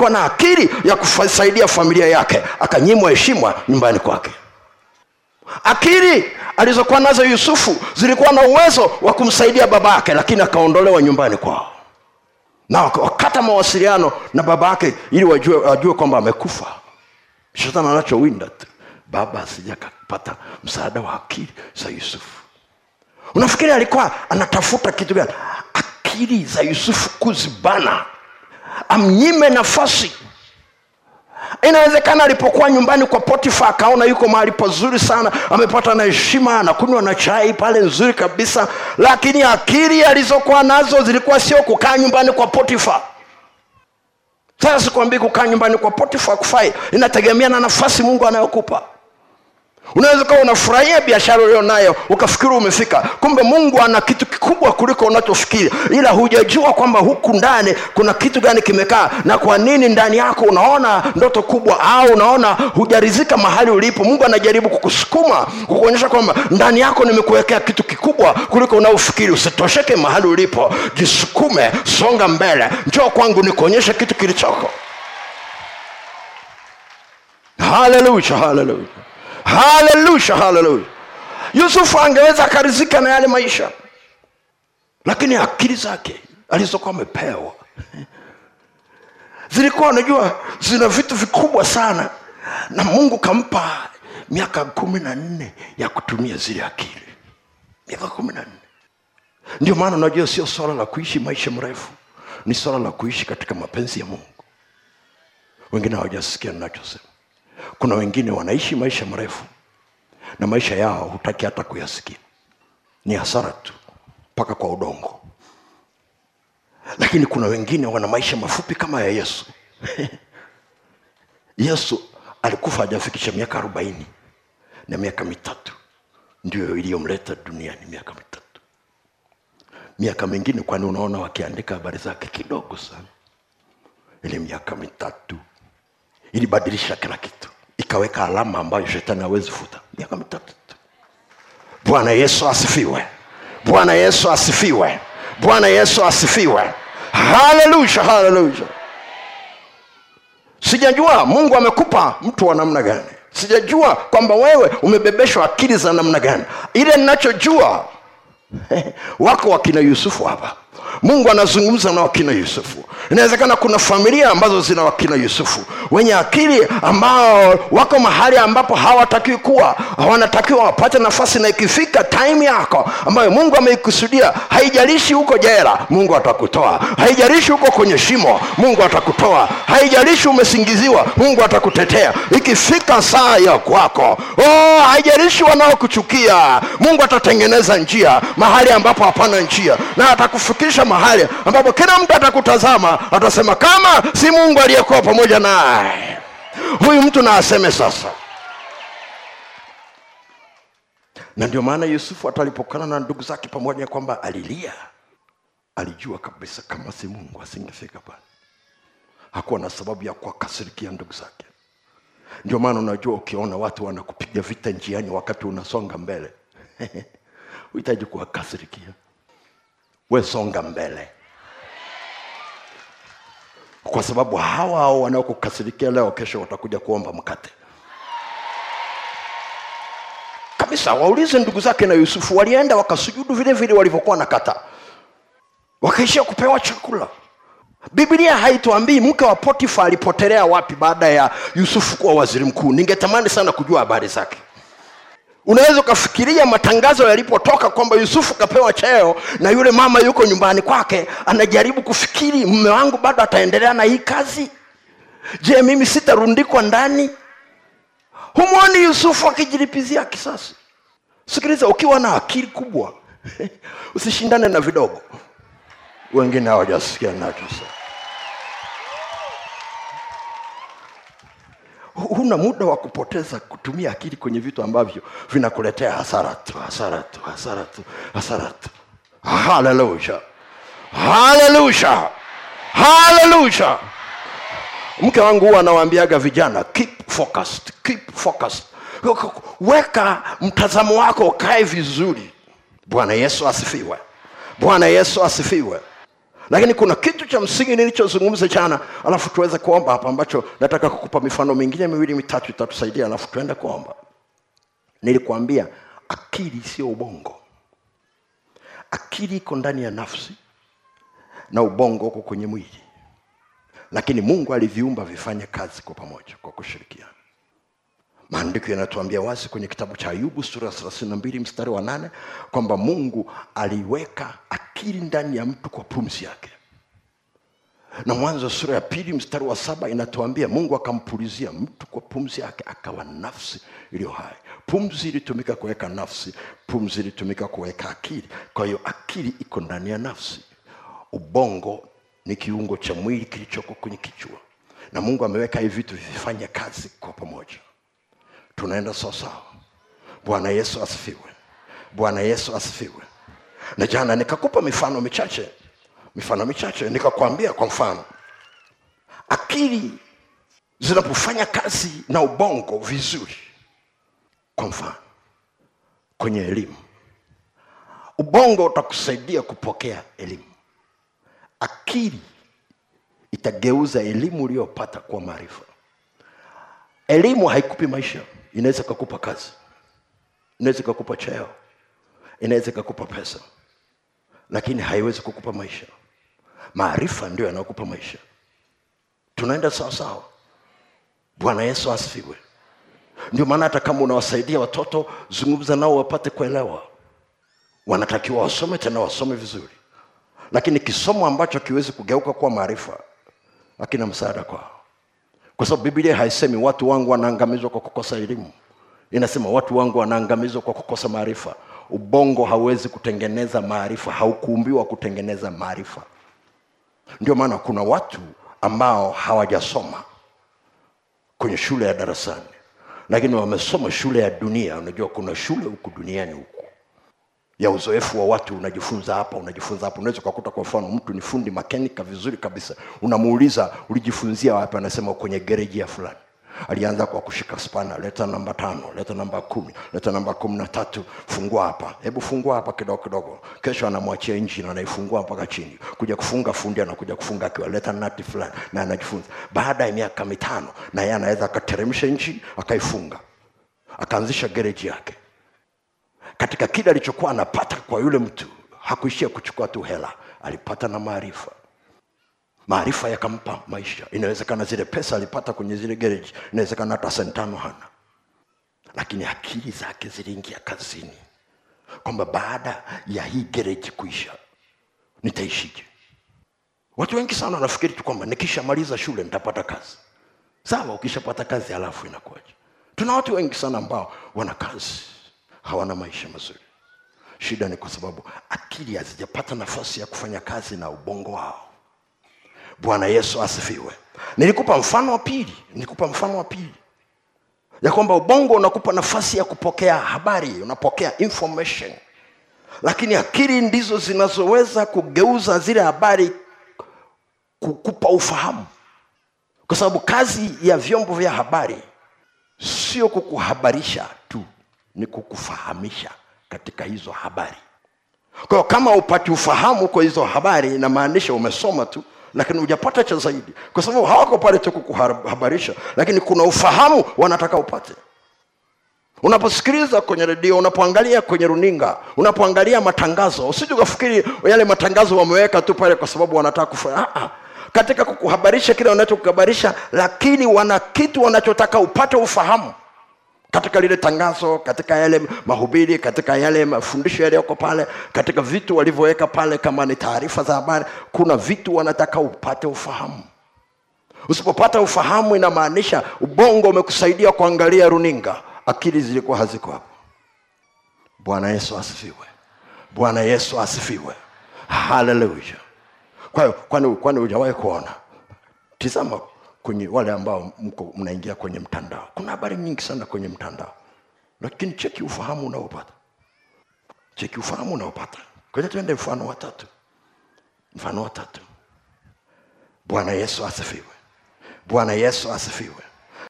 kwa na akili ya kusaidia familia yake akanyimwa heshima nyumbani kwake. Akili alizokuwa nazo yusufu zilikuwa na uwezo wa kumsaidia baba yake lakini akaondolewa nyumbani kwao. Na wak- wakata mawasiliano na baba yake ili wajue, wajue kwamba amekufa. Shetani anachowinda tu. Baba asijakapata msaada wa akili za yusufu. Unafikiri alikuwa anatafuta kitu gani? Akili za yusufu kuzibana amnyime nafasi. Inawezekana alipokuwa nyumbani kwa potifa akaona yuko mahali pazuri sana amepata na heshima anakunywa na chai pale nzuri kabisa. Lakini akili alizokuwa nazo zilikuwa sio kukaa nyumbani kwa potifa. Sasa sikwambii kukaa nyumbani kwa potifa kufai. Inategemea na nafasi mungu anayokupa unaweza ukawa unafurahia biashara ulio nayo ukafikiri umefika. Kumbe mungu ana kitu kikubwa kuliko unachofikiri. Ila hujajua kwamba huku ndani kuna kitu gani kimekaa na kwa nini ndani yako unaona ndoto kubwa au unaona hujarizika mahali ulipo. Mungu anajaribu kukusukuma kukuonyesha kwamba ndani yako nimekuwekea kitu kikubwa kuliko unaofikiri. Usitosheke mahali ulipo. Jisukume songa mbele. Njoo kwangu nikuonyeshe kitu kilichoko. Haleluya haleluya haleluya haleluya yusufu angeweza akarizika na yale maisha lakini akili zake alizokuwa amepewa zilikuwa unajua zina vitu vikubwa sana na mungu kampa miaka kumi na nne ya kutumia zile akili. Miaka kumi na nne. Ndio maana unajua sio swala la kuishi maisha mrefu ni swala la kuishi katika mapenzi ya mungu. Wengine hawajasikia ninachosema kuna wengine wanaishi maisha marefu na maisha yao hutaki hata kuyasikia. Ni hasara tu mpaka kwa udongo. Lakini kuna wengine wana maisha mafupi kama ya yesu. Yesu alikufa hajafikisha miaka arobaini na miaka mitatu. Ndio iliyomleta duniani miaka mitatu. Miaka mingine kwani unaona wakiandika habari zake kidogo sana. Ile miaka mitatu ilibadilisha kila kitu. Ikaweka alama ambayo shetani hawezi futa. Miaka mitatu tu. Bwana yesu asifiwe. Bwana yesu asifiwe. Bwana yesu asifiwe. Haleluya haleluya. Sijajua mungu amekupa mtu wa namna gani. Sijajua kwamba wewe umebebeshwa akili za namna gani. Ile ninachojua wako wakina yusufu hapa mungu anazungumza na wakina yusufu. Inawezekana kuna familia ambazo zina wakina yusufu wenye akili ambao wako mahali ambapo hawatakiwi kuwa wanatakiwa wapate nafasi na ikifika taimu yako ambayo mungu ameikusudia haijalishi huko jera mungu atakutoa. Haijalishi huko kwenye shimo mungu atakutoa. Haijalishi umesingiziwa mungu atakutetea. Ikifika saa ya kwako oh, haijalishi wanaokuchukia mungu atatengeneza njia mahali ambapo hapana njia na atakufikisha mahali ambapo kila mtu atakutazama atasema kama si mungu aliyekuwa pamoja naye. Huyu mtu na aseme sasa. Na ndio maana yusufu atalipokana na ndugu zake pamoja kwamba alilia alijua kabisa kama si mungu asingefika pale. Hakuwa na sababu ya kuwakasirikia ndugu zake. Ndio maana unajua ukiona watu wanakupiga vita njiani wakati unasonga mbele. Uhitaji kuwakasirikia we songa mbele. Kwa sababu hawa hao wanaokukasirikia leo kesho watakuja kuomba mkate. Kabisa waulize ndugu zake na yusufu walienda wakasujudu vile vile walivyokuwa na kata. Wakaishia kupewa chakula. Biblia haituambii mke wa potifa alipotelea wapi baada ya yusufu kuwa waziri mkuu. Ningetamani sana kujua habari zake unaweza ukafikiria matangazo yalipotoka kwamba yusufu kapewa cheo na yule mama yuko nyumbani kwake anajaribu kufikiri mme wangu bado ataendelea na hii kazi? Je mimi sitarundikwa ndani? Humwoni yusufu akijilipizia kisasi? Sikiliza ukiwa na akili kubwa usishindane na vidogo. Wengine hawajasikia nachosa huna muda wa kupoteza kutumia akili kwenye vitu ambavyo vinakuletea hasara tu hasara tu hasara tu hasara tu. Haleluya haleluya haleluya mke wangu huwa anawaambiaga vijana keep focused, keep focused. weka mtazamo wako ukae vizuri. Bwana yesu asifiwe. Bwana yesu asifiwe lakini kuna kitu cha msingi nilichozungumza jana alafu tuweze kuomba hapa ambacho nataka kukupa mifano mingine miwili mitatu itatusaidia alafu tuende kuomba. Nilikuambia akili sio ubongo. Akili iko ndani ya nafsi na ubongo uko kwenye mwili. Lakini mungu aliviumba vifanye kazi kwa pamoja kwa kushirikiana maandiko yanatuambia wazi kwenye kitabu cha ayubu sura thelathini na mbili mstari wa nane kwamba mungu aliweka akili ndani ya mtu kwa pumzi yake. Na mwanzo sura ya pili mstari wa saba inatuambia mungu akampulizia mtu kwa pumzi yake akawa nafsi iliyo hai. Pumzi ilitumika kuweka nafsi pumzi ilitumika kuweka akili. Kwa hiyo akili iko ndani ya nafsi. Ubongo ni kiungo cha mwili kilichoko kwenye kichwa. Na mungu ameweka hivi vitu vifanye kazi kwa pamoja tunaenda sawasawa bwana yesu asifiwe. Bwana yesu asifiwe. Na jana nikakupa mifano michache mifano michache nikakwambia kwa mfano akili zinapofanya kazi na ubongo vizuri kwa mfano kwenye elimu ubongo utakusaidia kupokea elimu. Akili itageuza elimu uliyopata kuwa maarifa. Elimu haikupi maisha inaweza ikakupa kazi. Inaweza ikakupa cheo. Inaweza ikakupa pesa. Lakini haiwezi kukupa maisha. Maarifa ndio yanayokupa maisha. Tunaenda sawasawa bwana yesu asifiwe. Ndio maana hata kama unawasaidia watoto zungumza nao wapate kuelewa. Wanatakiwa wasome tena wasome vizuri. Lakini kisomo ambacho kiwezi kugeuka kuwa maarifa hakina msaada kwao kwa sababu biblia haisemi watu wangu wanaangamizwa kwa kukosa elimu. Inasema watu wangu wanaangamizwa kwa kukosa maarifa. Ubongo hauwezi kutengeneza maarifa haukuumbiwa kutengeneza maarifa. Ndio maana kuna watu ambao hawajasoma kwenye shule ya darasani. Lakini wamesoma shule ya dunia. Unajua kuna shule huku duniani huku ya uzoefu wa watu unajifunza hapa unajifunza hapa. Unaweza ukakuta kwa mfano mtu ni fundi makenika vizuri kabisa. Unamuuliza ulijifunzia wapi? Anasema kwenye gereji ya fulani. Alianza kwa kushika spana leta namba tano leta namba kumi leta namba kumi na tatu fungua hapa. Hebu fungua hapa kidogo kidogo. Kesho anamwachia injini anaifungua mpaka chini. Kuja kufunga fundi anakuja kufunga akiwa leta nati fulani. Na anajifunza. Baada ya miaka mitano na yeye anaweza akateremsha nchi akaifunga. Akaanzisha gereji yake katika kile alichokuwa anapata kwa yule mtu hakuishia kuchukua tu hela alipata na maarifa. Maarifa yakampa maisha. Inawezekana zile pesa alipata kwenye zile gereji inawezekana hata sentano hana. Lakini akili zake ziliingia kazini. Kwamba baada ya hii gereji kuisha nitaishije? Watu wengi sana wanafikiri tu kwamba nikishamaliza shule nitapata kazi. Sawa ukishapata kazi halafu inakuaja tuna watu wengi sana ambao wana kazi hawana maisha mazuri. Shida ni kwa sababu akili hazijapata nafasi ya kufanya kazi na ubongo wao. Bwana yesu asifiwe. Nilikupa mfano wa pili nilikupa mfano wa pili. Ya kwamba ubongo unakupa nafasi ya kupokea habari unapokea information. Lakini akili ndizo zinazoweza kugeuza zile habari kukupa ufahamu. Kwa sababu kazi ya vyombo vya habari sio kukuhabarisha tu ni kukufahamisha katika hizo habari. Kwa kama upati ufahamu kwa hizo habari inamaanisha umesoma tu lakini hujapata cha zaidi. Kwa sababu hawako pale tu kukuhabarisha lakini kuna ufahamu wanataka upate. Unaposikiliza kwenye redio unapoangalia kwenye runinga unapoangalia matangazo usije ukafikiri yale matangazo wameweka tu pale kwa sababu wanataka kufanya katika kukuhabarisha kile wanachokuhabarisha lakini wana kitu wanachotaka upate ufahamu katika lile tangazo katika yale mahubiri katika yale mafundisho yaliyoko pale katika vitu walivyoweka pale kama ni taarifa za habari kuna vitu wanataka upate ufahamu. Usipopata ufahamu inamaanisha ubongo umekusaidia kuangalia runinga akili zilikuwa haziko hapo. Bwana yesu asifiwe. Bwana yesu asifiwe. Haleluya kwa hiyo kwani kwani hujawahi kuona? Tizama kwenye wale ambao mko mnaingia kwenye mtandao. Kuna habari nyingi sana kwenye mtandao. Lakini cheki ufahamu unaopata. Cheki ufahamu unaopata. Kwenye tuende mfano wa tatu. Mfano wa tatu. Bwana yesu asifiwe. Bwana yesu asifiwe